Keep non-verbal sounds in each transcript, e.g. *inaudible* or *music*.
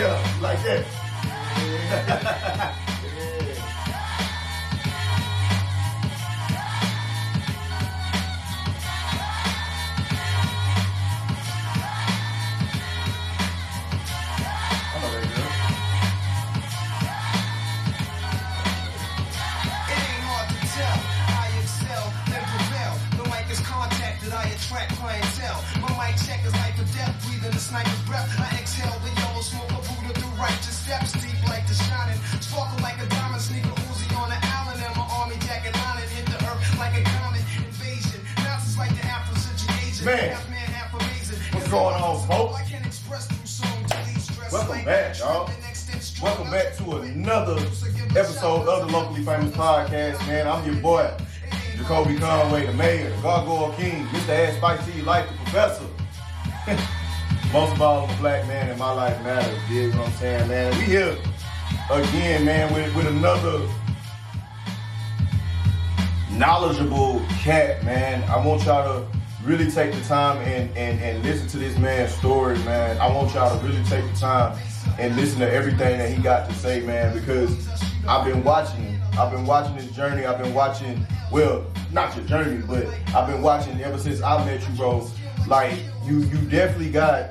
Yeah, like that. *laughs* another episode of the Locally Famous Podcast, man. I'm your boy, Jacolby Conway, the mayor, the Gargoyle King, Mr. Ass Spicy Life, the professor. *laughs* Most of all, a black man in my life matters, you know what I'm saying, man? We here again, man, with, with another knowledgeable cat, man. I want y'all to really take the time and, and, and listen to this man's story, man. I want y'all to really take the time and listen to everything that he got to say, man, because I've been watching him. I've been watching his journey. I've been watching, well, not your journey, but I've been watching ever since I met you, bro. Like, you you definitely got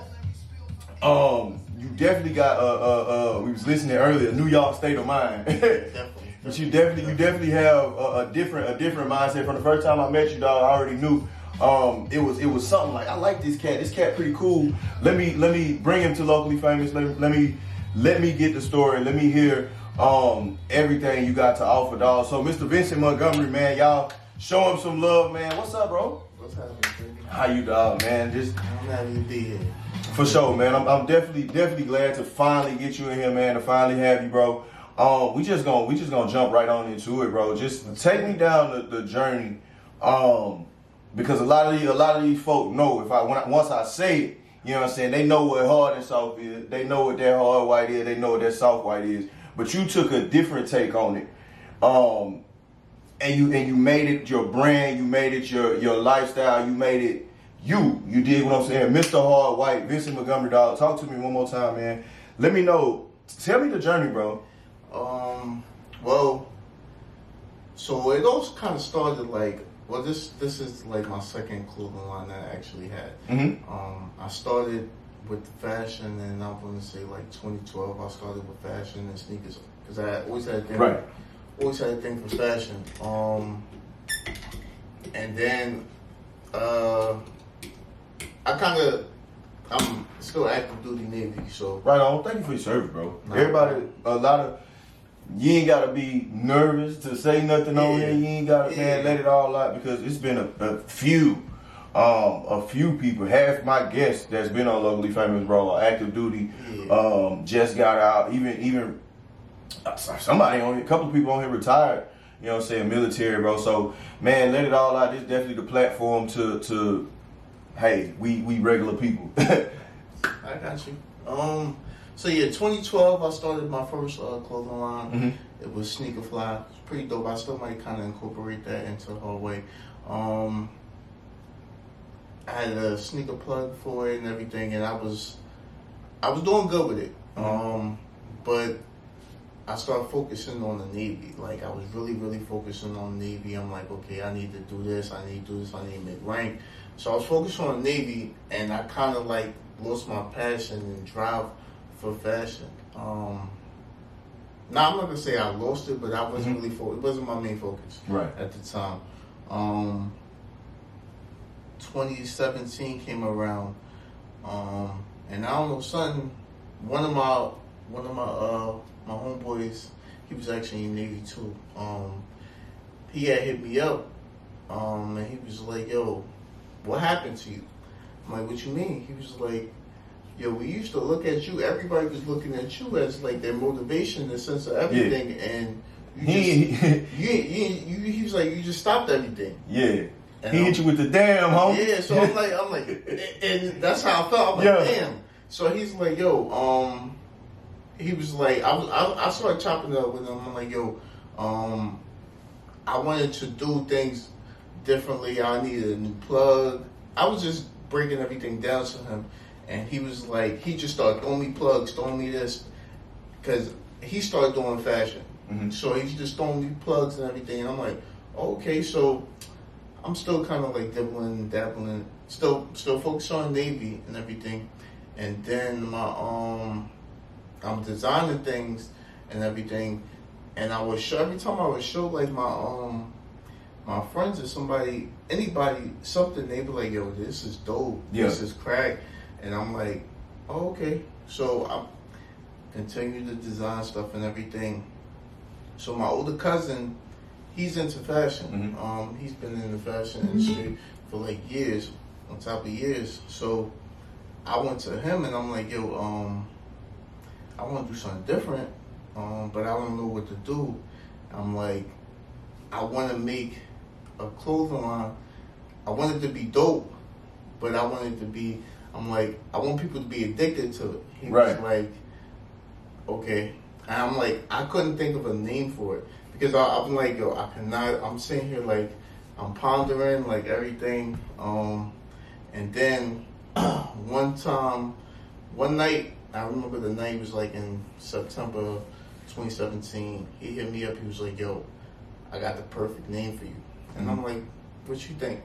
um, you definitely got uh uh uh we was listening earlier, New York state of mind. *laughs* but you definitely you definitely have a, a different a different mindset. From the first time I met you, dog, I already knew. Um, it was it was something like I like this cat. This cat pretty cool. Let me let me bring him to locally famous. Let, me- let me let me get the story. Let me hear um everything you got to offer, dog. So Mr. Vincent Montgomery, man, y'all show him some love, man. What's up, bro? What's happening, baby? How you, dog, man? Just I'm to be here. for sure, man. I'm, I'm definitely definitely glad to finally get you in here, man. To finally have you, bro. Um, we just gonna we just gonna jump right on into it, bro. Just take me down the, the journey, um, because a lot of these, a lot of these folk know if I, when I once I say it, you know what I'm saying. They know what hard and soft is. They know what that hard white is. They know what that soft white is. But you took a different take on it, um, and you and you made it your brand. You made it your your lifestyle. You made it you. You did what I'm saying, Mr. Hard White, Vincent Montgomery, dog. Talk to me one more time, man. Let me know. Tell me the journey, bro. Um, well, so it all kind of started like, well, this this is like my second clothing line that I actually had. Mm-hmm. Um, I started with fashion, and I'm going to say like 2012. I started with fashion and sneakers because I always had a thing. Right. Always had a thing for fashion. Um, and then uh, I kind of I'm still active duty Navy, so Right on. Thank you for your service, bro. No. Everybody, a lot of you ain't gotta be nervous to say nothing on Yeah. here. You ain't gotta man let it all out because it's been a, a few, um, a few people. Half my guests that's been on locally famous, bro, are active duty. Yeah. Um, just got out. Even even uh, somebody on here, a couple of people on here retired. You know what I'm saying? Military, bro. So man, let it all out. This definitely the platform to to. Hey, we we regular people. *laughs* I got you. Um, so yeah, 2012, I started my first uh, clothing line. Mhm. It was Sneaker Fly. It's pretty dope. I still might kind of incorporate that into her way. Um, I had a sneaker plug for it and everything, and I was, I was doing good with it. Um, but I started focusing on the Navy. Like I was really, really focusing on Navy. I'm like, okay, I need to do this. I need to do this. I need to make rank. So I was focused on the Navy, and I kind of like lost my passion and drive for fashion. Um, now I'm not gonna say I lost it, but I wasn't Mhm. really fo- It wasn't my main focus right. at the time. Um, 2017 came around, um, and I don't know, something. One of my one of my uh my homeboys, he was actually in Navy too. Um, he had hit me up, um, and he was like, "Yo, what happened to you?" I'm like, "What you mean?" He was like, "Yo, we used to look at you. Everybody was looking at you as like their motivation, the sense of everything, and." You just, He, *laughs* you, you, you, he was like, you just stopped everything. yeah. And He I'm- hit you with the damn, homie. Yeah, so I'm like, I'm like, *laughs* and and that's how I felt. I'm like, Yeah. damn. So he's like, yo, um, he was like, I was, I, I started chopping up with him. I'm like, yo, um, I wanted to do things differently. I needed a new plug. I was just breaking everything down to him, and he was like, he just started throwing me plugs, throwing me this, because he started doing fashion. Mhm. So he's just throwing me plugs and everything. And I'm like, okay, so I'm still kind of like dibbling, dabbling, still still focused on Navy and everything. And then my um, I'm designing things and everything. And I would show every time I would show like my um my friends or somebody anybody something they be like yo this is dope Yeah. this is crack and I'm like oh, okay so I continue to design stuff and everything so my older cousin he's into fashion Mhm. um he's been in the fashion industry for like years on top of years so I went to him and I'm like yo um I want to do something different um but I don't know what to do I'm like I want to make a clothing line. I want it to be dope, but I want it to be. I'm like, I want people to be addicted to it. He was Right. like, okay. And I'm like, I couldn't think of a name for it because I, I'm like, yo, I cannot. I'm sitting here like, I'm pondering like everything. Um, and then *clears throat* one time, one night, I remember the night was like in September 2017. He hit me up. He was like, yo, I got the perfect name for you. And I'm like, what you think?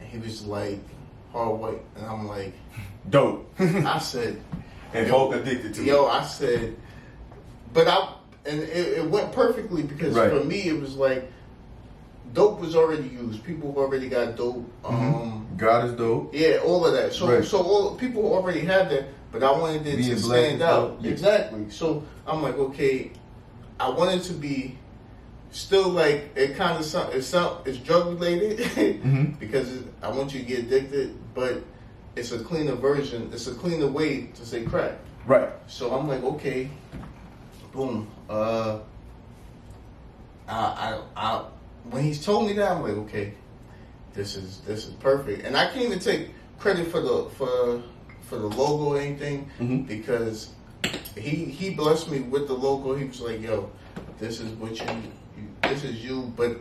And he was like, hard white. And I'm like, *laughs* Dope. *laughs* I said, and folk addicted to yo, I said, but I, and it, it went perfectly because Right. for me, it was like, dope was already used. People already got dope. it. Um. God is dope. yeah, all of that. So, Right. so all people already had that, but I wanted it Being to stand out. yeah. Exactly. So I'm like, okay, I wanted to be still like it kind of some it's some it's drug related *laughs* Mhm. because I want you to get addicted, but it's a cleaner version. It's a cleaner way to say crack. Right. So I'm like, okay, boom. Uh, I, I, I, when he's told me that, I'm like, okay, this is this is perfect, and I can't even take credit for the for for the logo or anything Mhm. because he he blessed me with the logo. He was like, yo, this is what you, you this is you, but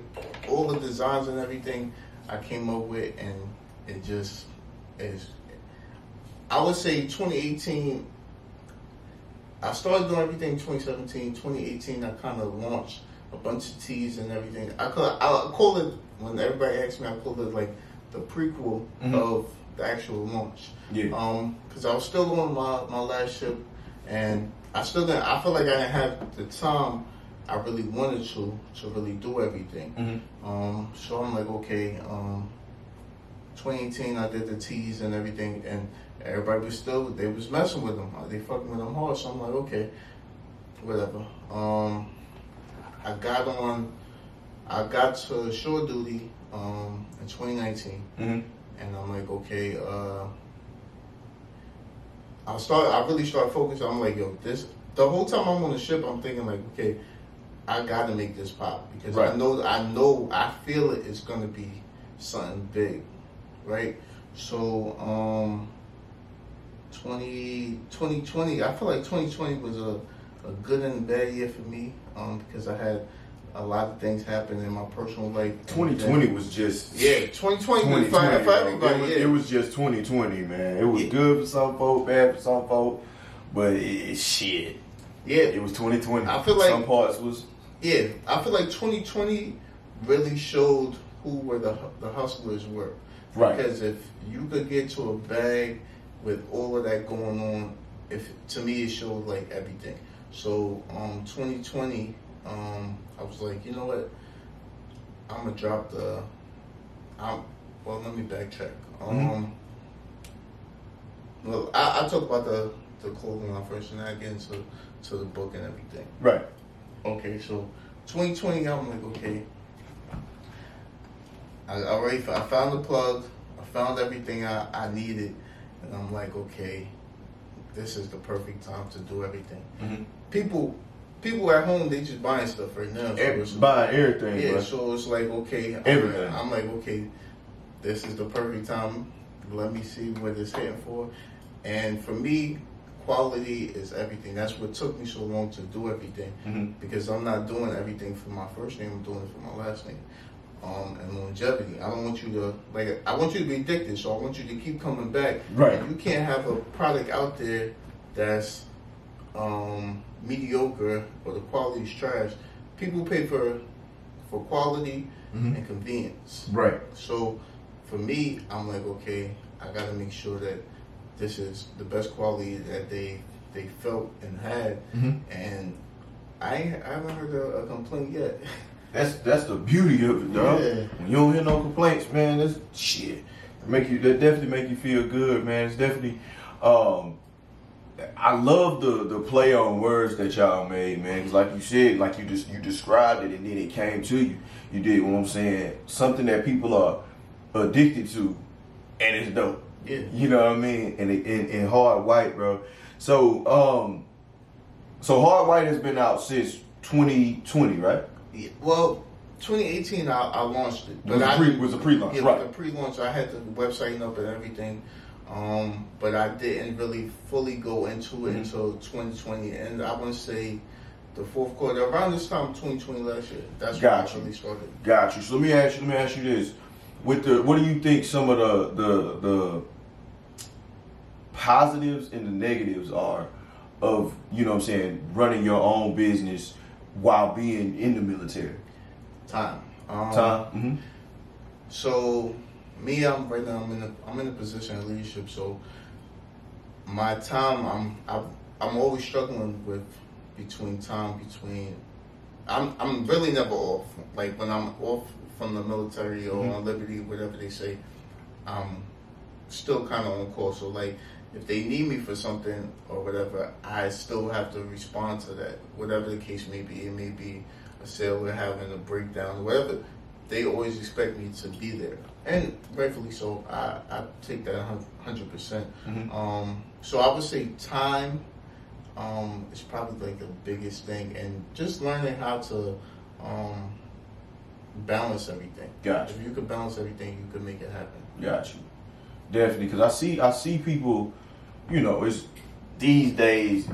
all the designs and everything I came up with, and it just is. I would say 2018 I started doing everything in 2017. 2018, I kind of launched a bunch of teas and everything. I call, I call it, when everybody asks me, I call it like the prequel Mhm. of the actual launch. Yeah. Um, because I was still on my, my last ship and I still didn't, I feel like I didn't have the time I really wanted to, to really do everything. Mhm. Um, so I'm like, okay, um, 2018, I did the teas and everything, and everybody was still, they was messing with them. They fucking with them hard. So I'm like, okay, whatever. Um, I got on, I got to shore duty um, in 2019, Mhm. and I'm like, okay, uh, I start, I really started focusing. I'm like, yo, this, the whole time I'm on the ship, I'm thinking like, okay, I got to make this pop because I know, I know, I feel it. it is going to be something big, right? So, um, 20, 2020, I feel like 2020 was a, a good and bad year for me um, because I had a lot of things happen in my personal life. 2020 was just Yeah, 2020 was 2020, fine for everybody. It was, yeah. it was just 2020, man. It was Yeah. good for some folk, bad for some folk, but it, it- shit. yeah, It was 2020. I feel like- some parts was Yeah, I feel like 2020 really showed who were the the hustlers were. Right. Because if you could get to a bag with all of that going on, if to me it showed like everything. So um 2020, um I was like, you know what? I'm gonna drop the. I'm well. Let me backtrack. Um. Mhm. Well, I, I talk about the the clothing line first, and then I get into to the book and everything. right. Okay, so 2020, I'm like, okay. I already I found the plug. I found everything I, I needed, and I'm like, okay, this is the perfect time to do everything. Mm-hmm. People, people at home, they just buying stuff right now. So it's- Buying everything, yeah, bro. so it's like okay, I'm- Everything. I'm like okay, this is the perfect time. Let me see what it's hitting for, and for me, quality is everything. That's what took me so long to do everything Mhm. because I'm not doing everything for my first name. I'm doing it for my last name. Um, and longevity. I don't want you to like. I want you to be addicted, so I want you to keep coming back. Right. And you can't have a product out there that's um, mediocre or the quality is trash. People pay for for quality Mhm. and convenience. Right. So for me, I'm like, okay, I got to make sure that this is the best quality that they they felt and had, Mhm. and I I haven't heard a, a complaint yet. *laughs* That's that's the beauty of it, dog. Yeah. When you don't hear no complaints, man, that's shit. Make you that definitely make you feel good, man. It's definitely um I love the the play on words that y'all made, man. Cause like you said, like you just you described it and then it came to you. You did what I'm saying. Something that people are addicted to, and it's dope. Yeah. You know what I mean? And it- and, and hard white, bro. So um, so hard white has been out since 2020, right? Yeah, well, 2018, I, I launched it, Was a I pre- was a pre-launch, yeah, right. was a pre-launch. I had the website up and everything, um, but I didn't really fully go into it Mhm. until 2020, and I want to say the fourth quarter around this time, 2020 last year. That's Got when you. I really started. Got you. So let me ask you. Let me ask you this: with the, what do you think some of the the the positives and the negatives are of you know what I'm saying running your own business while being in the military? Time. Um, Time. hmm So me, I'm right now. I'm in a I'm in a position of leadership. So my time, I'm I'm, I'm always struggling with between time between. I'm I'm really never off. Like when I'm off from the military or Mhm. on liberty, whatever they say, I'm still kind of on call. So like. If they need me for something or whatever, I still have to respond to that. Whatever the case may be, it may be a sale we're having, a breakdown, whatever they always expect me to be there, and rightfully so. I, I take that hundred percent. Mhm. Um, so I would say time um, is probably like the biggest thing, and just learning how to um, balance everything. Gotcha. If you could balance everything, you could make it happen. Got you. Definitely, because I see I see people. You know, it's these days.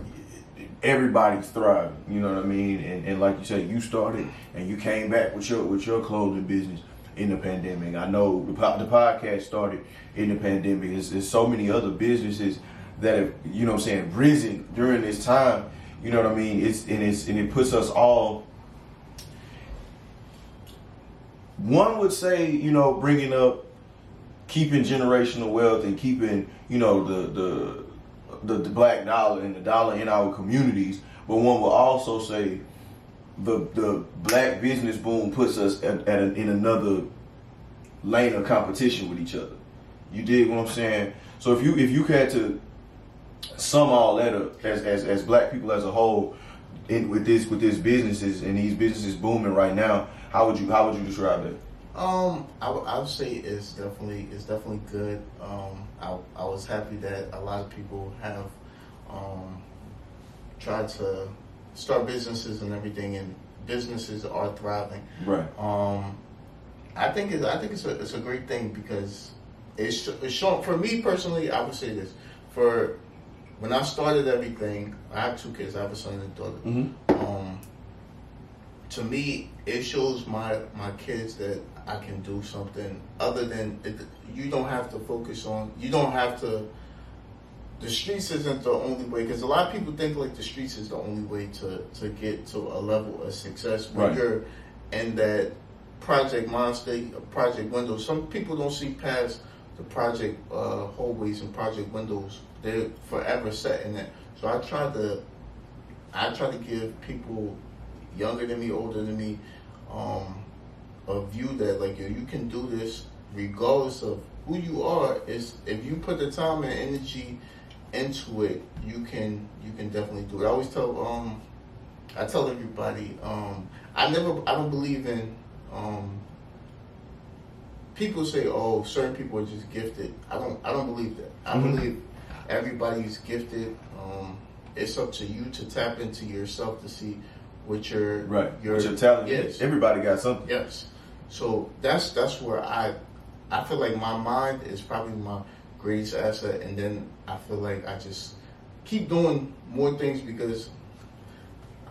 Everybody's thriving. You know what I mean? And, and like you said, you started and you came back with your with your clothing business in the pandemic. I know the, the podcast started in the pandemic. There's, there's so many other businesses that have you know what I'm saying risen during this time. You know what I mean? It's and it's and it puts us all one would say, you know, bringing up keeping generational wealth and keeping, you know, the the the, the black dollar and the dollar in our communities. But one will also say the the black business boom puts us at, at a, in another lane of competition with each other. You dig what I'm saying? So if you if you had to sum all that up as as, as black people as a whole in with this with this businesses and these businesses booming right now, how would you how would you describe that? Um, I, would- I would say it's definitely it's definitely good. Um, I, I was happy that a lot of people have um, tried to start businesses and everything, and businesses are thriving. Right. Um, I think it, I think it's a it's a great thing because it's it's showing for me personally. I would say this for when I started everything. I have two kids. I have a son and a daughter. Mm-hmm. Um, to me, it shows my my kids that I can do something other than it, you don't have to focus on. You don't have to. The streets isn't the only way because a lot of people think like the streets is the only way to to get to a level of success when Right. you're in that project monster, project windows. Some people don't see past the project uh, hallways and project windows. They're forever set in that. So I try to I try to give people younger than me, older than me, um, a view that like yo, you can do this regardless of who you are. Is if you put the time and energy into it, you can you can definitely do it. I always tell um I tell everybody um I never I don't believe in um people say oh certain people are just gifted. I don't I don't believe that. I Mhm. believe everybody's gifted. Um, it's up to you to tap into yourself to see what your Right. your, your talent yes is. Everybody got something. yes. So that's that's where I I feel like my mind is probably my greatest asset, and then I feel like I just keep doing more things because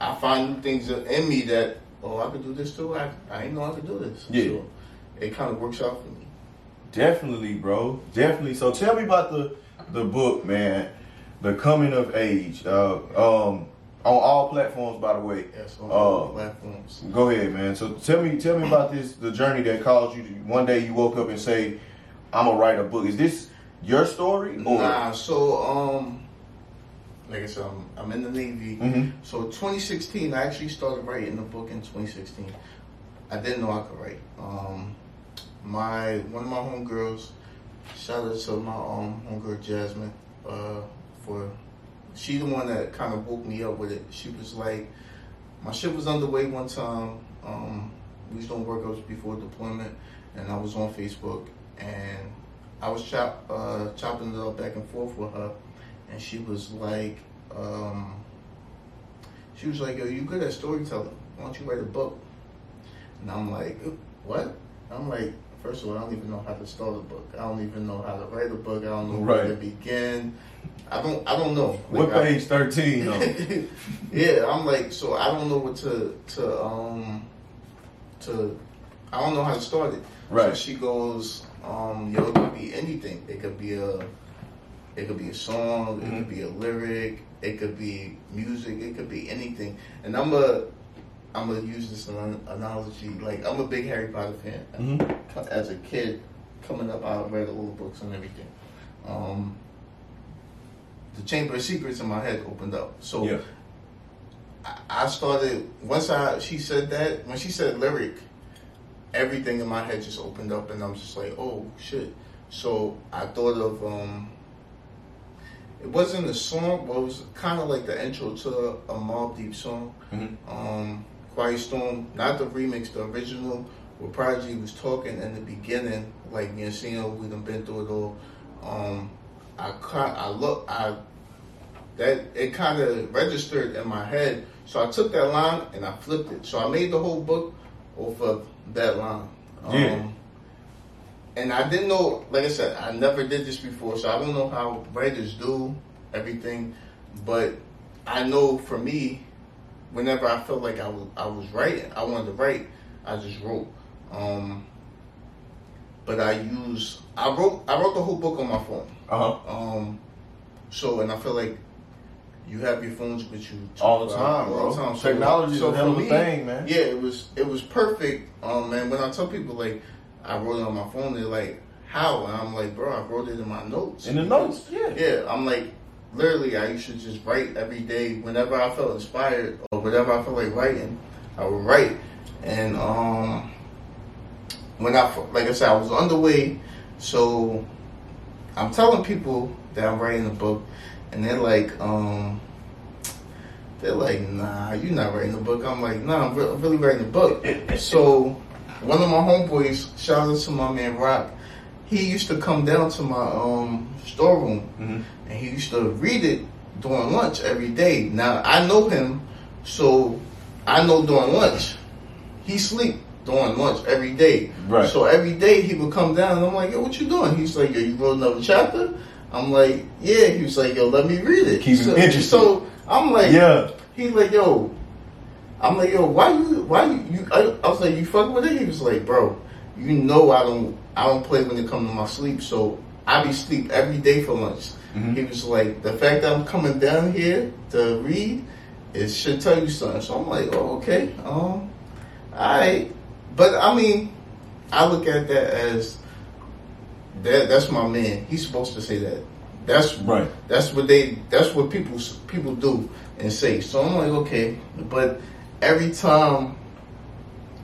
I find things in me that oh I could do this too. I I didn't know I could do this. Yeah. So it kind of works out for me. Definitely, bro. Definitely. So tell me about the the book, man. The coming of age. Uh, um, on all platforms, by the way. Yes, on Uh, all platforms. Go ahead, man. So tell me, tell me about this. The journey that caused you. To, one day you woke up and say, "I'm gonna write a book." Is this your story? Or? Nah, so um, like I said, I'm, I'm in the Navy. Mhm. So 2016, I actually started writing the book in 2016. I didn't know I could write. Um, my one of my homegirls, shout out to my um homegirl Jasmine, uh, for she the one that kind of woke me up with it. She was like, my ship was underway one time. Um, we was doing workouts before deployment, and I was on Facebook, and I was chop, uh, chopping it up back and forth with her, and she was like, um, she was like, "Yo, you good at storytelling? Why don't you write a book?" And I'm like, "What?" I'm like, first of all, I don't even know how to start a book. I don't even know how to write a book. I don't know where to begin. I don't. I don't know. What Like, I- page thirteen? *laughs* yeah, I'm like, so I don't know what to to um to. I don't know how to start it. Right. So she goes, um, yo, it could be anything. It could be a, it could be a song. It Mhm. could be a lyric. It could be music. It could be anything. And I'm a, I'm gonna use this analogy. Like I'm a big Harry Potter fan. Mhm. As a kid, coming up, I read all the books and everything. Um, the Chamber of Secrets in my head opened up. So Yeah. I- I started once I she said that when she said lyric, everything in my head just opened up and I'm just like, oh shit. So I thought of um it wasn't a song, but it was kind of like the intro to a Mobb Deep song. Mhm. Um, Quiet Storm, not the remix, the original, where Prodigy was talking in the beginning, like me and Cena, we done been through it all. Um, I ca- I look, I that it kind of registered in my head. So I took that line and I flipped it. So I made the whole book off of that line. Yeah. and I didn't know, like I said, I never did this before, so I don't know how writers do everything. But I know for me, whenever I felt like I was I was writing, I wanted to write, I just wrote. Um, but I use I wrote I wrote the whole book on my phone. Uh huh. Um, so and I feel like you have your phones with you All the time, bro. So- Technology is a so hell of for a me, thing, man. Yeah, it was it was perfect. Um, and when I tell people like I wrote it on my phone, they're like, "How?" And I'm like, "Bro, I wrote it in my notes." In the notes, yeah. Yeah, I'm like, literally, I used to just write every day whenever I felt inspired or whenever I felt like writing, I would write. And um, when I, like I said, I was underway, so I'm telling people that I'm writing a book, and they're like, um, they're like, nah, you're not writing a book. I'm like, nah, I'm, re- I'm really writing a book. so one of my homeboys, shout out to my man Rock, he used to come down to my um storeroom Mhm. and he used to read it during lunch every day. Now I know him, so I know during lunch he sleep during lunch every day. Right. So every day he would come down and I'm like, yo, what you doing? He's like, yo, you wrote another chapter? I'm like, yeah. He was like, yo, let me read it. Keep so, interested. So I'm like, Yeah. He's like, yo. I'm like, yo, why you, why you, you I, I was like, you fucking with it? He was like, bro, you know I don't, I don't play when it comes to my sleep, so I be sleep every day for lunch. Mhm. He was like, the fact that I'm coming down here to read, it should tell you something. So I'm like, oh, okay, um, alright. But I mean, I look at that as that that's my man. He's supposed to say that. That's Right. That's what they. That's what people people do and say. So I'm like, okay, but every time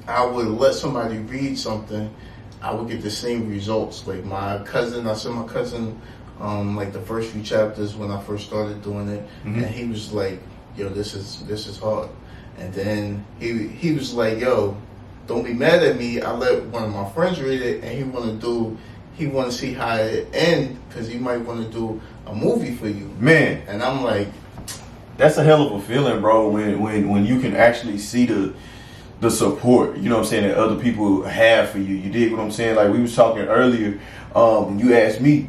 I would let somebody read something, I would get the same results. Like my cousin, I sent my cousin um, like the first few chapters when I first started doing it, Mhm. and he was like, "Yo, this is this is hard." And then he he was like, "Yo, don't be mad at me. I let one of my friends read it, and he want to do." He want to see how it end because he might want to do a movie for you. Man, And I'm like, that's a hell of a feeling, bro. When when when you can actually see the the support, you know what I'm saying, that other people have for you. You dig what I'm saying? Like we was talking earlier, um, you asked me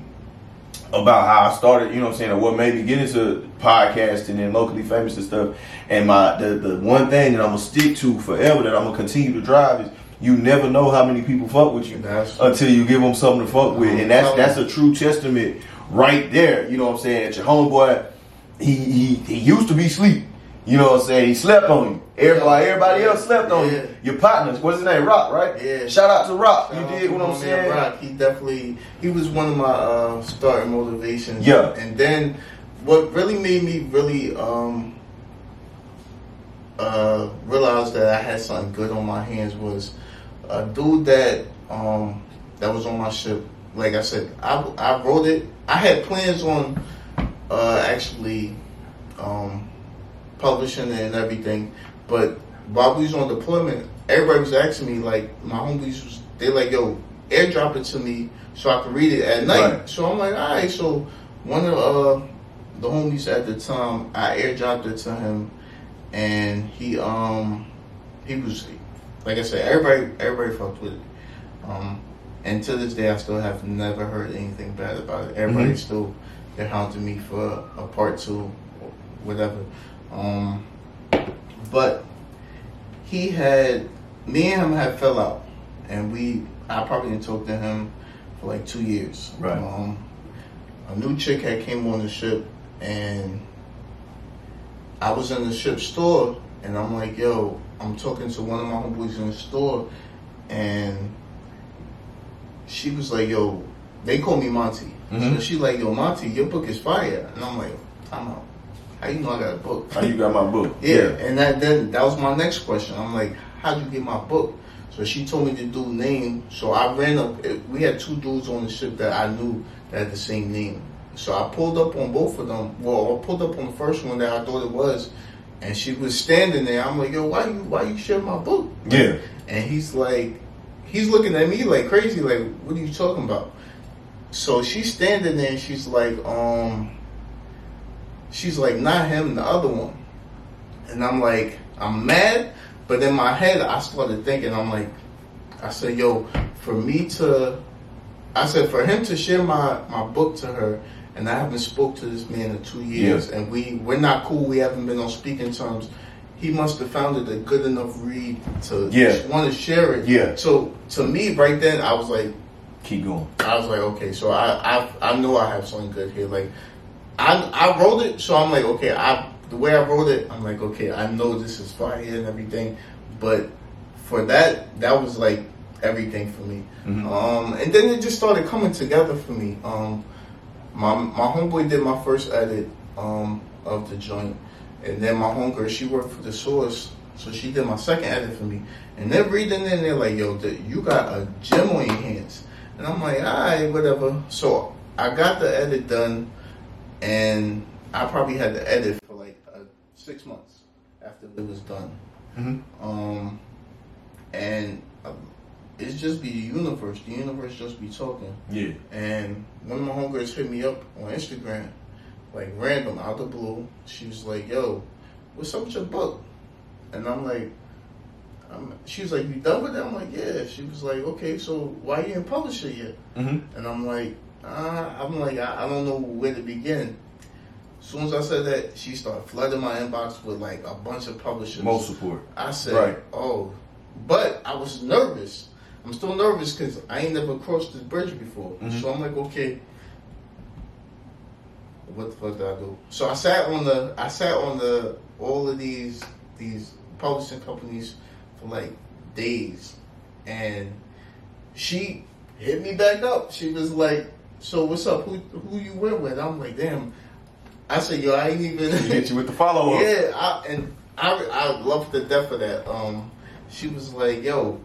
about how I started, you know what I'm saying, or what made me get into podcasting and locally famous and stuff. And my the, the one thing that I'm gonna stick to forever that I'm gonna continue to drive is you never know how many people fuck with you That's- until you give them something to fuck with, and that's that's a true testament right there. You know what I'm saying? That your homeboy, he he he used to be sleep. You know what I'm saying? He slept on you. Everybody, everybody else slept on Yeah. you. Your partners, what's his name? Rock, right? Yeah. Shout out to Rock. Shout you did what I'm saying? Rock. He definitely he was one of my uh, starting motivations. Yeah. And then what really made me really um, uh, realize that I had something good on my hands was a dude that um, that was on my ship. Like I said, I, I wrote it. I had plans on uh, actually um, publishing it and everything, but while we was on deployment, everybody was asking me like my homies was they like yo airdrop it to me so I could read it at night. Right. So I'm like all right. So one of uh, the homies at the time, I airdropped it to him, and he um he was like I said, everybody everybody fucked with it. Um, and to this day, I still have never heard anything bad about it. Everybody Mhm. still they're hounding me for a part two, whatever. Um, but he had me and him had fell out, and we I probably didn't talk to him for like two years. Right. Um, a new chick had came on the ship, and I was in the ship store, and I'm like, yo, I'm talking to one of my homeboys in the store, and she was like, yo, they call me Monty. Mhm. So she like, yo, Monty, your book is fire, and I'm like, I'm out. How you know I got a book? How you got my book? Yeah, and that then that was my next question. I'm like, how'd you get my book? So she told me the dude name. So I ran up. We had two dudes on the ship that I knew that had the same name. So I pulled up on both of them. Well, I pulled up on the first one that I thought it was, and she was standing there. I'm like, yo, why you why you share my book? Yeah. And he's like, he's looking at me like crazy, like, what are you talking about? So she's standing there and she's like, um, she's like, not him, the other one. And I'm like, I'm mad, but in my head, I started thinking, I'm like, I said, yo, for me to, I said, for him to share my, my book to her, and I haven't spoke to this man in two years, and we, we're not cool, we haven't been on speaking terms, he must have found it a good enough read to Yeah. want to share it. Yeah. So to me, right then, I was like, Keep going. I was like, okay, so I I, I know I have something good here. Like, I I wrote it, so I'm like, okay, I the way I wrote it, I'm like, okay, I know this is funny and everything, but for that, that was like everything for me. Mhm. Um, and then it just started coming together for me. Um, my my homeboy did my first edit um of the joint, and then my homegirl she worked for the source, so she did my second edit for me. And they're reading it and they're like, yo, th- you got a gem on your hands. And I'm like, alright, whatever. So I got the edit done, and I probably had to edit for like uh, six months after it was done. Mhm. Um, and uh, it's just be the universe. The universe just be talking. Yeah. And one of my homegirls hit me up on Instagram, like random out the blue. She was like, "Yo, what's up with your book?" And I'm like, I'm, she was like, "You done with it?" I'm like, "Yeah." She was like, "Okay, so why you didn't publish it yet?" Mm-hmm. And I'm like, uh, I'm like, I, I don't know where to begin. As soon as I said that, she started flooding my inbox with like a bunch of publishers. Most support. I said, Right. oh, but I was nervous. I'm still nervous because I ain't never crossed this bridge before. Mhm. So I'm like, okay, what the fuck did I do? So I sat on the, I sat on the, all of these, these publishing companies for like days, and she hit me back up. She was like, so what's up? Who, who you went with? I'm like, damn. I said, yo, I ain't even. Hit you with the follow up. *laughs* Yeah, I, and I I love the death of that. Um, she was like, "Yo,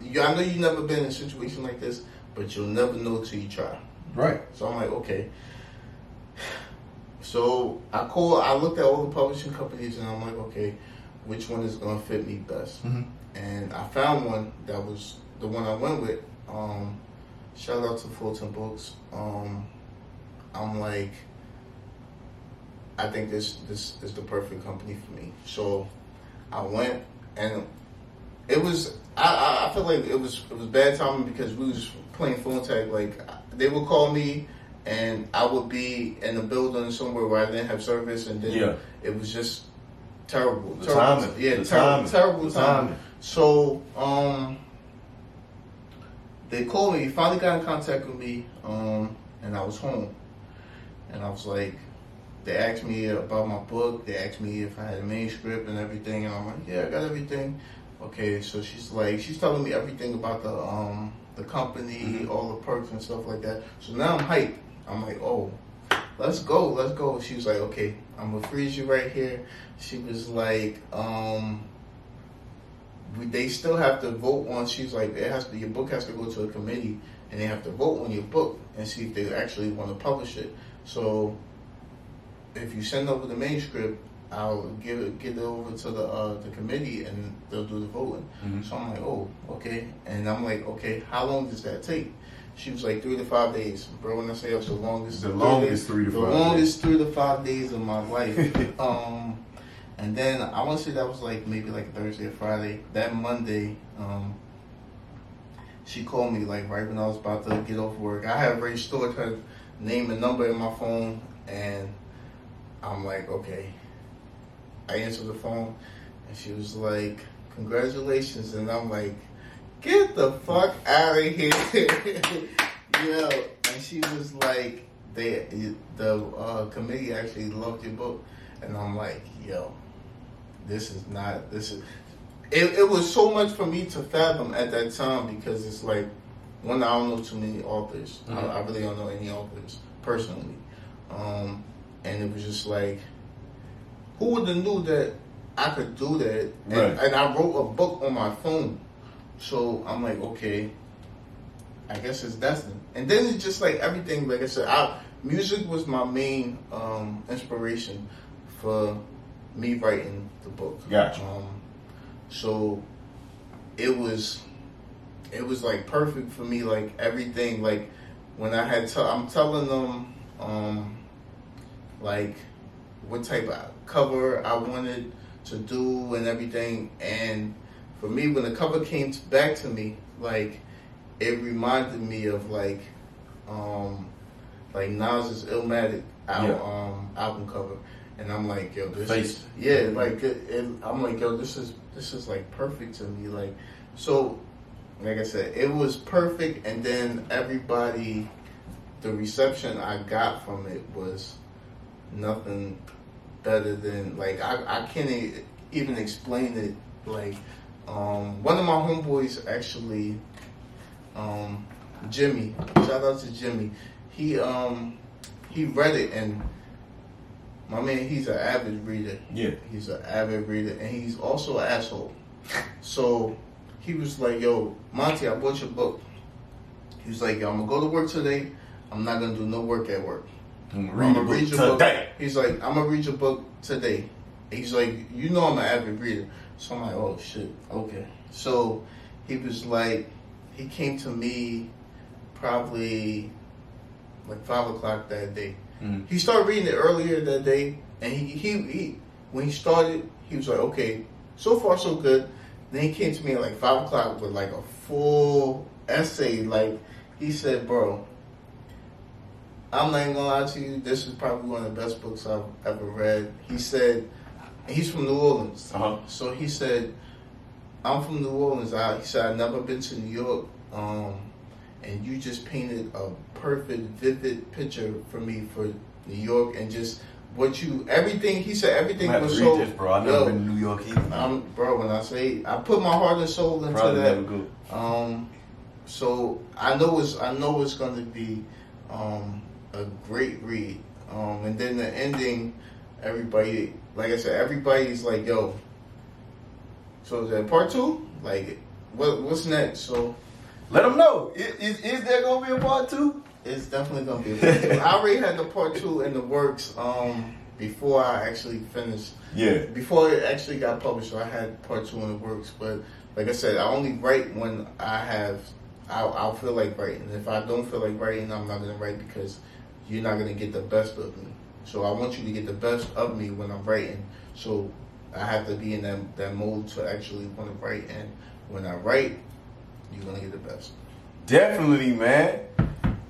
you, I know you never been in a situation like this, but you'll never know till you try." Right. So I'm like, okay. So I call. I looked at all the publishing companies, and I'm like, okay, which one is gonna fit me best? Mhm. And I found one that was the one I went with. Um, shout out to Fulton Books. Um, I'm like, I think this this is the perfect company for me. So I went, and it was. I, I, I feel like it was it was bad timing because we was playing phone tag. Like they would call me, and I would be in a building somewhere where I didn't have service, and then Yeah. it was just terrible. The terrible timing. Yeah, The terrible, timing. terrible timing. timing. So, um, they called me. Finally got in contact with me, um, and I was home, and I was like, they asked me about my book. They asked me if I had a manuscript and everything, and I'm like, yeah, I got everything. Okay, so she's like, she's telling me everything about the um the company, all the perks and stuff like that. So now I'm hyped. I'm like, oh, let's go, let's go. She was like, okay, I'm gonna freeze you right here. She was like, um, they still have to vote on. She's like, it has to, your book has to go to a committee, and they have to vote on your book and see if they actually want to publish it. So, if you send over the manuscript, I'll give it get it over to the uh, the committee, and they'll do the voting. Mhm. So I'm like, oh, okay. And I'm like, okay, how long does that take? She was like three to five days, bro. When I say it's the longest, The longest days- three to the five longest three to five days of my life. *laughs* um, and then I want to say that was like maybe like Thursday or Friday. That Monday, um, she called me like right when I was about to get off work. I had already stored her name and number in my phone, and I'm like, okay. I answered the phone, and she was like, "Congratulations!" And I'm like, "Get the fuck out of here!" *laughs* Yo, and she was like, "They, the uh, committee actually loved your book," and I'm like, "Yo, this is not this is." It, it was so much for me to fathom at that time because it's like, one, I don't know too many authors. I, I really don't know any authors personally, um, and it was just like, who would have knew that I could do that? And, Right. and I wrote a book on my phone, so I'm like, okay, I guess it's destined. And then it's just like everything. Like I said, I, music was my main um, inspiration for me writing the book. Gotcha. Um, so it was, it was like perfect for me. Like everything. Like when I had, to, I'm telling them, um, like what type of cover I wanted to do and everything. And for me, when the cover came t- back to me, like it reminded me of like, um, like Nas's Illmatic Yeah. um, album cover. And I'm like, yo, this Face. is yeah, like it, I'm like, yo, this is this is like perfect to me. Like, so, like I said, it was perfect. And then everybody, the reception I got from it was nothing better than like I, I can't even explain it. Like, um, one of my homeboys actually, um, Jimmy, shout out to Jimmy. He um he read it and my man, he's an avid reader. Yeah. He's an avid reader, and he's also an asshole. So he was like, "Yo, Monty, I bought your book." He was like, "Yo, I'm gonna go to work today. I'm not gonna do no work at work. I'm read gonna the read book your today. book." He's like, "I'm gonna read your book today." He's like, "You know I'm an avid reader." So I'm like, "Oh shit, okay." So he was like, he came to me probably like five o'clock that day. Mhm. He started reading it earlier that day, and he, he he when he started, he was like, okay, so far so good. Then he came to me at like five o'clock with like a full essay. Like he said, bro, I'm not even gonna lie to you. This is probably one of the best books I've ever read. He said, he's from New Orleans. Uh-huh. So he said, I'm from New Orleans. I, he said, I've never been to New York. Um, and you just painted a perfect, vivid picture for me for New York and just what you, everything, he said everything I'm was so. this, bro. I've never yo, been to New York either. bro, when I say, I put my heart and soul into Probably that. never go. Um, so I know it's I know it's going to be um, a great read. Um, and then the ending, everybody, like I said, everybody's like, "Yo." So is that part two? Like, what what's next? So Let them know. Is, is, is there gonna be a part two? it's definitely going to be. A *laughs* part two. I already had the part two in the works um, before I actually finished. Yeah. before it actually got published, so I had part two in the works. But like I said, I only write when I have, I'll, I'll feel like writing. If I don't feel like writing, I'm not gonna write because you're not gonna get the best of me. So I want you to get the best of me when I'm writing. So I have to be in that that mode to actually want to write. And when I write, you're gonna get the best. Definitely, man.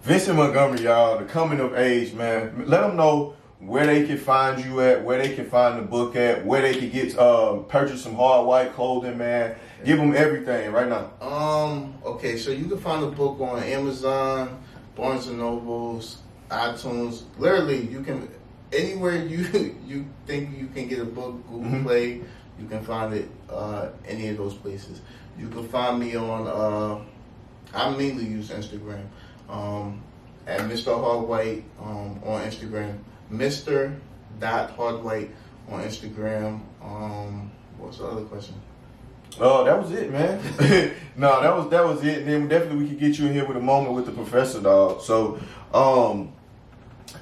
Vincent Montgomery, y'all, the coming of age, man. Let them know where they can find you at, where they can find the book at, where they can get um, purchase some hard white clothing, man. Give them everything right now. Um. Okay, so you can find the book on Amazon, Barnes and Nobles, iTunes. Literally, you can anywhere you *laughs* you think you can get a book, Google Mhm. Play, you can find it. Uh, any of those places. You can find me on. Uh, I mainly use Instagram. Um, at Mr. Hardwhite um, on Instagram. Mr. Dot Hardwhite on Instagram. Um, what's the other question? Oh, that was it, man. *laughs* no, that was that was it. Then definitely we could get you in here with a moment with the professor, dog. So, um,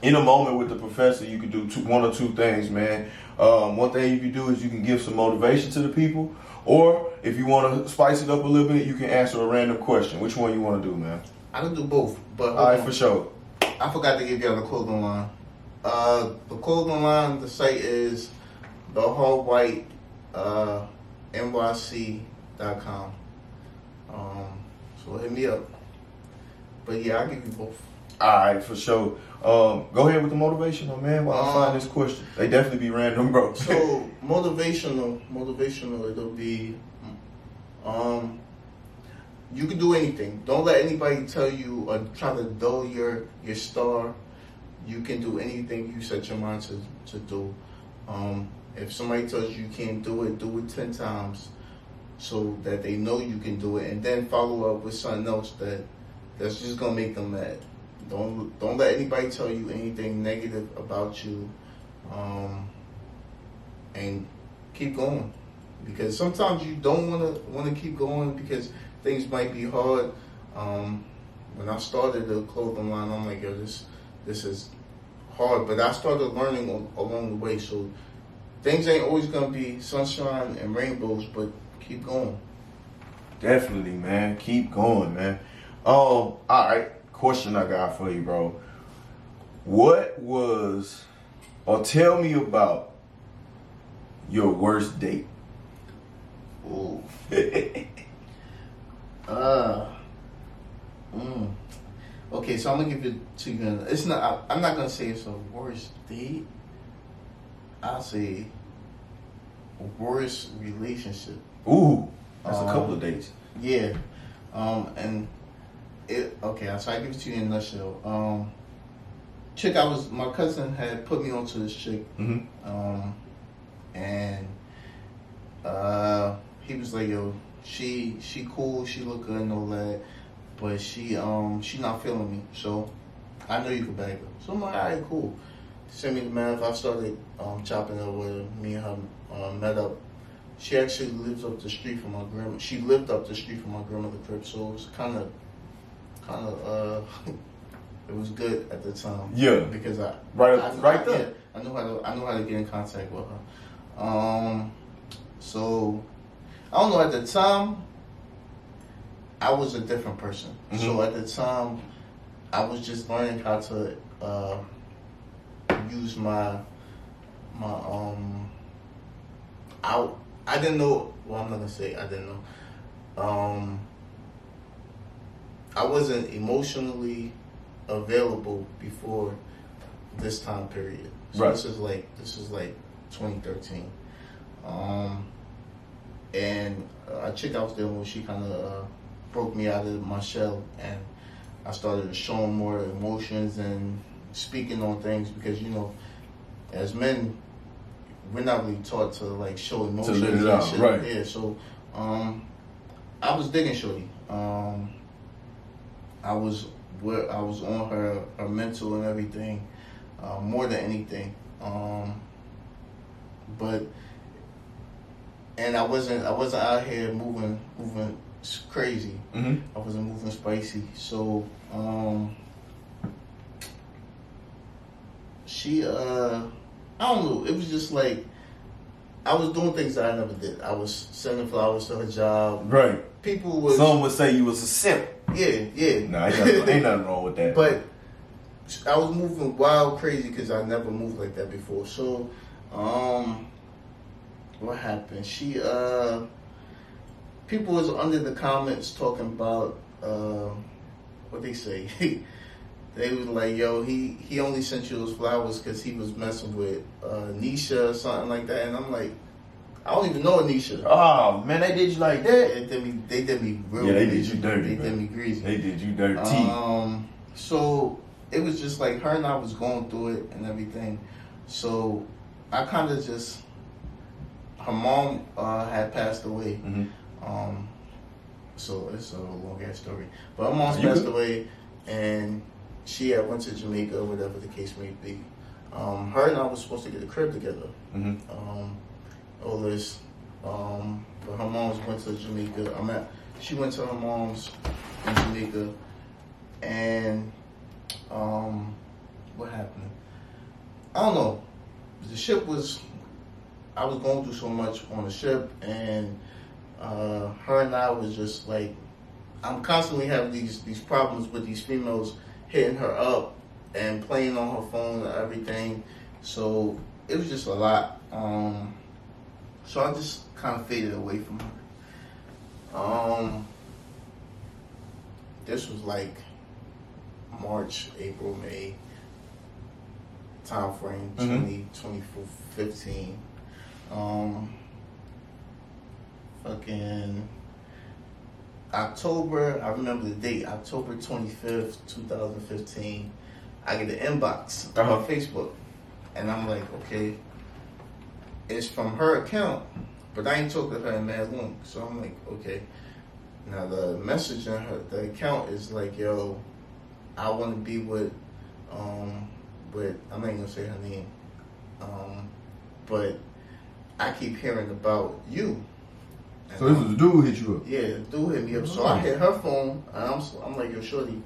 in a moment with the professor, you could do two, one or two things, man. Um, one thing you can do is you can give some motivation to the people, or if you want to spice it up a little bit, you can answer a random question. Which one you want to do, man? I can do both, but All right, on. for sure. I forgot to give y'all the clothing line. Uh, the clothing line, the site is the Hard White uh, NYC.com. Um, so hit me up. But yeah, I'll give you both. All right, for sure. Um, go ahead with the motivational, man. While I Um, find this question, they definitely be random, bro. *laughs* So motivational, motivational. It'll be, um, you can do anything. Don't let anybody tell you or try to dull your your star. You can do anything you set your mind to to do. Um, if somebody tells you you can't do it, do it ten times, so that they know you can do it, and then follow up with something else that that's just gonna make them mad. Don't don't let anybody tell you anything negative about you. Um, and keep going because sometimes you don't want to want to keep going because things might be hard. Um, when I started the clothing line, I'm like, yo, this this is hard, but I started learning along the way. So things ain't always gonna be sunshine and rainbows, but keep going. Definitely, man. Keep going, man. Um, all right. Question I got for you, bro. What was, or tell me about your worst date? Ooh. *laughs* Uh. Mm. Okay, so I'm gonna give it to you. It's not. I, I'm not gonna say it's a worst date. I'll say worst relationship. Ooh, that's a Um, couple of dates. Yeah. Um. And it. Okay. So I give it to you in a nutshell. Um. Chick, I was. My cousin had put me onto this chick. Mm-hmm. Um, and uh, he was like, "Yo, she she cool, she look good and all that, but she um she not feeling me. So I know you can bag her. So I'm like, all right, cool. Send me the math. I started um chopping it up with. Me and her uh, met up. She actually lives up the street from my grandma. She lived up the street from my grandmother crib, so it was kind of kind of uh. *laughs* It was good at the time. Yeah. Because I Right- I, right there. yeah, I knew how to I knew how to get in contact with her. Um, so I don't know. At the time, I was a different person. So Mhm. at the time, I was just learning how to uh, use my my um. I I didn't know. Well, I'm not gonna say I didn't know. Um, I wasn't emotionally available before this time period. So Right. this is like this is like 2013. Um, and a chick I was dealing with, she kind of uh, broke me out of my shell, and I started showing more emotions and speaking on things because you know, as men, we're not really taught to like show emotions let it and out, shit. right. Yeah, so um, I was digging Shorty. Um, I was where I was on her her mental and everything, uh, more than anything. Um, but and I wasn't I wasn't out here moving moving crazy. Mm-hmm. I wasn't moving spicy. So um, she uh I don't know. It was just like I was doing things that I never did. I was sending flowers to her job. Right. People was Some would say you was a simp. Yeah yeah. Nah, ain't nothing, ain't nothing wrong with that. But I was moving wild crazy because I never moved like that before. So, um, what happened? She, uh, people was under the comments talking about, uh, what they say. *laughs* they was like, "Yo, he he only sent you those flowers because he was messing with uh, Nisha or something like that." And I'm like, I don't even know Anisha. Oh man, they did you like that. They did me. They did me real. Yeah, they did you dirty, They man. did me greasy. They did you dirty. Um, so it was just like her and I was going through it and everything. So I kind of just her mom uh, had passed away. hmm Um, so it's a long ass story. But her You passed good? away, and she had went to Jamaica, or whatever the case may be. Um, her and I was supposed to get a crib together. hmm Um, all um, but her mom's went to Jamaica. I'm at. She went to her mom's in Jamaica, and um, what happened? I don't know. The ship was. I was going through so much on the ship, and uh, her and I was just like, I'm constantly having these these problems with these females hitting her up and playing on her phone and everything. So it was just a lot. Um, so I just kind of faded away from her. Um, this was like March, April, May time frame, Mhm. 20, 2015. Um, fucking October, I remember the date, October 25th, 2015. I get an inbox Uh-huh. on Facebook. And I'm like, okay, it's from her account, but I ain't talked to her in that long. So I'm like, okay. Now the message on her, the account is like, yo, I want to be with, um, with, I'm not even gonna say her name, um, but I keep hearing about you. And So this was a dude hit you up. yeah, dude hit me up. So I hit her phone, and I'm, I'm like, yo, shorty,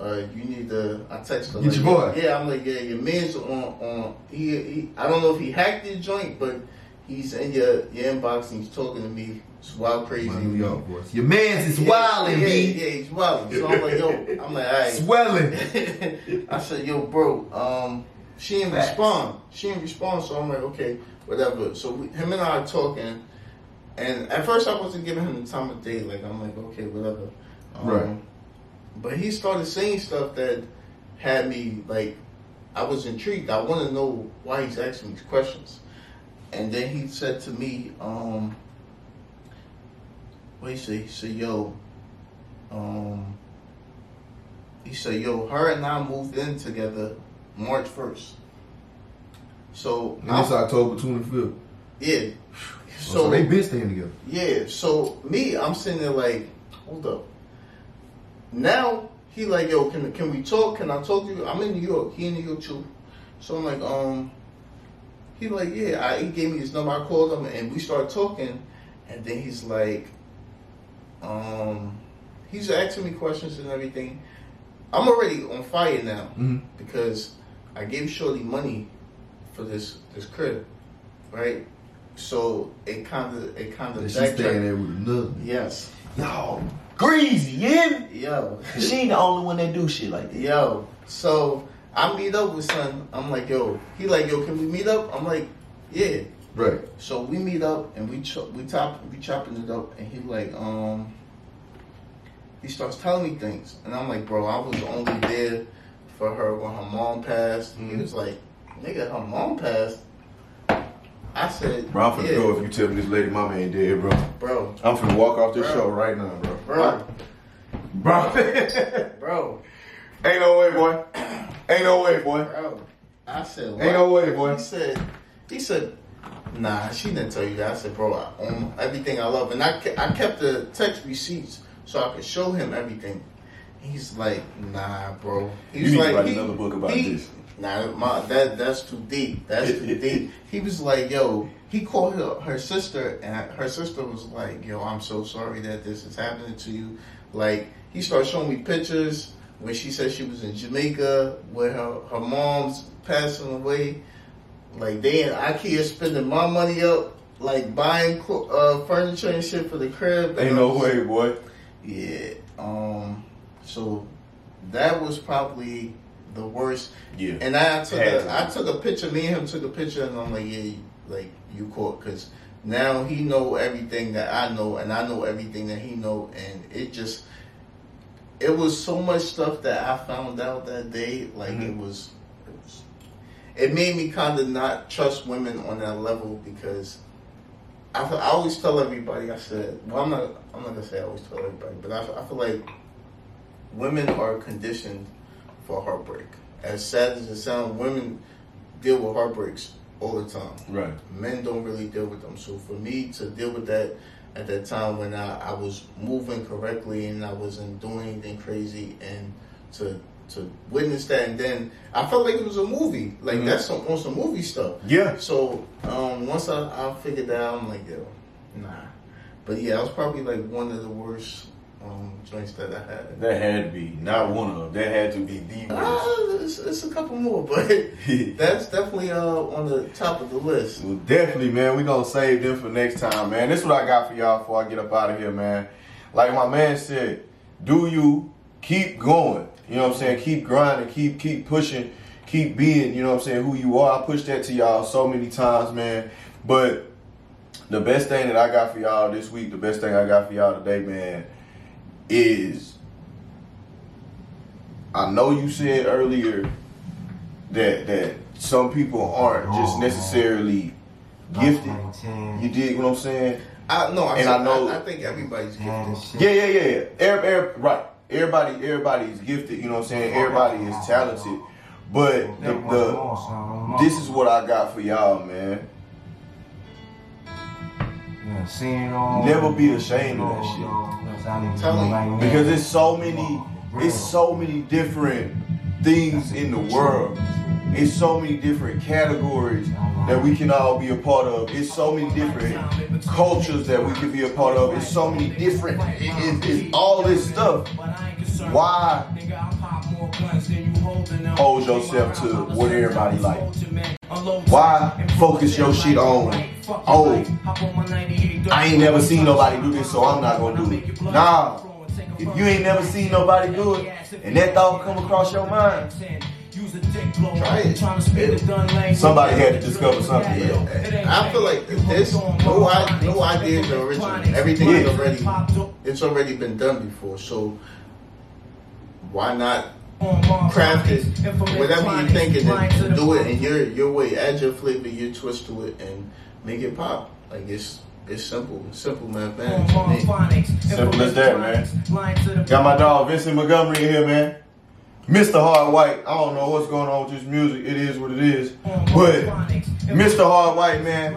uh, you need to. I text her. Get like, your boy. Yeah, I'm like, yeah, your man's on on. He, he I don't know if he hacked your joint, but he's in your your inbox and he's talking to me. It's wild crazy. My New York. Your man's is Yeah, wildin', yeah, B. Yeah, he's wilding. So I'm like, yo, *laughs* I'm like, all right. Swelling. *laughs* I said, yo, bro, um, she didn't Facts. respond. She didn't respond, so I'm like, okay, whatever. So we, him and I are talking, and at first I wasn't giving him the time of day. Like, I'm like, okay, whatever. Um, Right. But he started saying stuff that had me, like, I was intrigued. I want to know why he's asking these questions. And then he said to me, um, what he say? He said, yo, um, he said, yo, her and I moved in together March 1st. So, And it's October 25th. yeah. *sighs* So, So, they been staying together. yeah, so me, I'm sitting there like, hold up. Now he like, yo, can can we talk? Can I talk to you? I'm in New York. He in New York too. So I'm like, um, he like, yeah. I, he gave me his number. I called him and we started talking. And then he's like, um, he's asking me questions and everything. I'm already on fire now Mm-hmm. because I gave Shorty money for this this crib, right? So it kind of it kind of And she staying there with another. Yes, Y'all greasy, you hear me? yo, She ain't the only one that do shit like that. yo. So I meet up with son. I'm like, yo. He like, yo, can we meet up? I'm like, yeah. Right. So we meet up and we we top we chopping it up and he like um he starts telling me things and I'm like bro I was only there for her when her mom passed. He Mhm. was like nigga her mom passed. I said Bro, I'm finna yeah, go if you tell me this lady mama ain't dead, bro. bro I'm finna walk off this Bro. show right now, bro. Bro Bro. *laughs* bro ain't no way, boy. Ain't no way, boy. bro. I said what? Ain't no way, boy. He said he said nah she didn't tell you that. I said bro I own everything I love and I ke- I kept the text receipts so I could show him everything. He's like, nah, bro. He's You need to like, write he- another book about he- this. Nah, my, that that's too deep. That's *laughs* too deep. He was like, yo, he called her, her sister, and her sister was like, yo, I'm so sorry that this is happening to you. Like, he started showing me pictures when she said she was in Jamaica, where her, her mom's passing away. Like, they in IKEA spending my money up, like buying uh, furniture and shit for the crib. Ain't no was- way, boy. yeah. Um. So that was probably the worst. Yeah. And I took a. I took a picture. Me and him took a picture, and I'm like, yeah, like you caught because now he know everything that I know, and I know everything that he know, and it just it was so much stuff that I found out that day. Like it Mhm. was, it was, it made me kind of not trust women on that level because I, I always tell everybody. I said, well, I'm not. I'm not gonna say I always tell everybody, but I, I feel like women are conditioned for heartbreak. As sad as it sounds, women deal with heartbreaks all the time Right. men don't really deal with them. So for me to deal with that at that time when I, I was moving correctly and I wasn't doing anything crazy and to to witness that and then I felt like it was a movie. Like Mhm. that's some on some movie stuff. Yeah. So um, once I, I figured that out, I'm like, yo, nah. But yeah, I was probably like one of the worst um, joints that I had. That had to be not one of them. That had to be the. Uh, it's, it's a couple more, but *laughs* that's definitely uh, on the top of the list. Well, definitely, man. We're gonna save them for next time, man. This is what I got for y'all before I get up out of here, man. Like my man said, do you keep going? You know what I'm saying? Keep grinding, keep keep pushing, keep being. You know what I'm saying? Who you are. I push that to y'all so many times, man. But the best thing that I got for y'all this week, the best thing I got for y'all today, man, is I know you said earlier that that some people aren't just necessarily gifted. You dig what I'm saying? I no, I, And said- I know- I, I think everybody's gifted. Yeah, yeah, yeah, yeah. Every, every, right. Everybody, everybody is gifted. You know what I'm saying? Everybody is talented. But the, the this is what I got for y'all, man. Never be ashamed of that shit. Tell me. Because it's so many, it's so many different things in the world. It's so many different categories that we can all be a part of. It's so many different cultures that we can be a part of. It's so many different. It, it, it's all this stuff. Why hold yourself to what everybody like? Why focus your shit on? Oh, I ain't never seen nobody do this, so I'm not gonna do it. Nah, if you ain't never seen nobody do it, and that thought come across your mind, Try it. somebody had to discover something. Yeah, I feel like this no, I, no idea is original. Everything is already it's already been done before. So why not craft it whatever you're thinking and do it in your your way. Add your flavor, your twist to it, and make it pop. Like it's it's simple, simple mathematics. to me. Simple as that, man. Got my dog Vincent Montgomery in here, man. Mr. Hard White. I don't know what's going on with this music. It is what it is. But Mr. Hard White, man,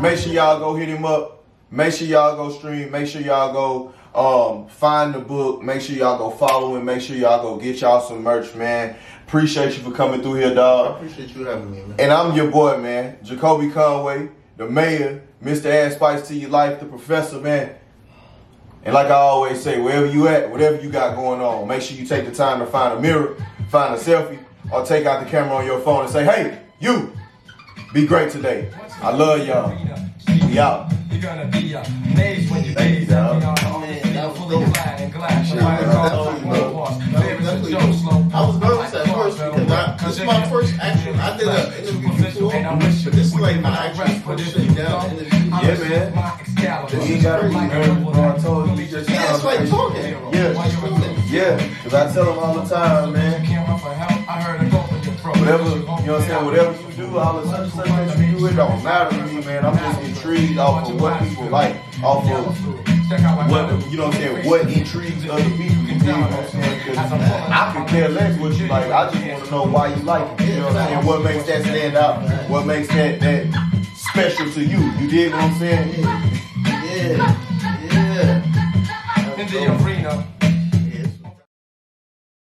make sure y'all go hit him up. Make sure y'all go stream. Make sure y'all go um, find the book. Make sure y'all go follow him. Make sure y'all go get y'all some merch, man. Appreciate you for coming through here, I dog. appreciate you having me, man. And I'm your boy, man, Jacolby Conway, the mayor, Mr. Add Spice to your life, the professor, man. And like I always say, wherever you at, whatever you got going on, make sure you take the time to find a mirror, find a selfie, or take out the camera on your phone and say, hey, you, be great today. I love y'all. We out. You're gonna be amazed when you gaze dog. At me on Man, that was fully dope. clad in glass. Shit, Nobody man, calls that me was no dope. boss. That was Favorites and definitely jokes, dope. slow. I was nervous at first because I, this is my first actual. I did an interview before, but this is like my actual first sit down interview. Yeah, man. man. You ain't gotta be nervous. I told you, you just Yeah, it's like talking. Yeah. Yeah, because I tell them all the time, man. Whatever, you know what I'm saying, whatever you do, all the such and such that you do, it don't matter to me, man. I'm just intrigued off of what people like, off of what, you know what I'm saying, what intrigues other people, you know what I'm saying? 'Cause I could care less what you like, I just want to know why you like it, you know what I'm saying? What makes that stand out, what makes that, that special to you, you dig what I'm saying? Yeah, yeah. In the arena,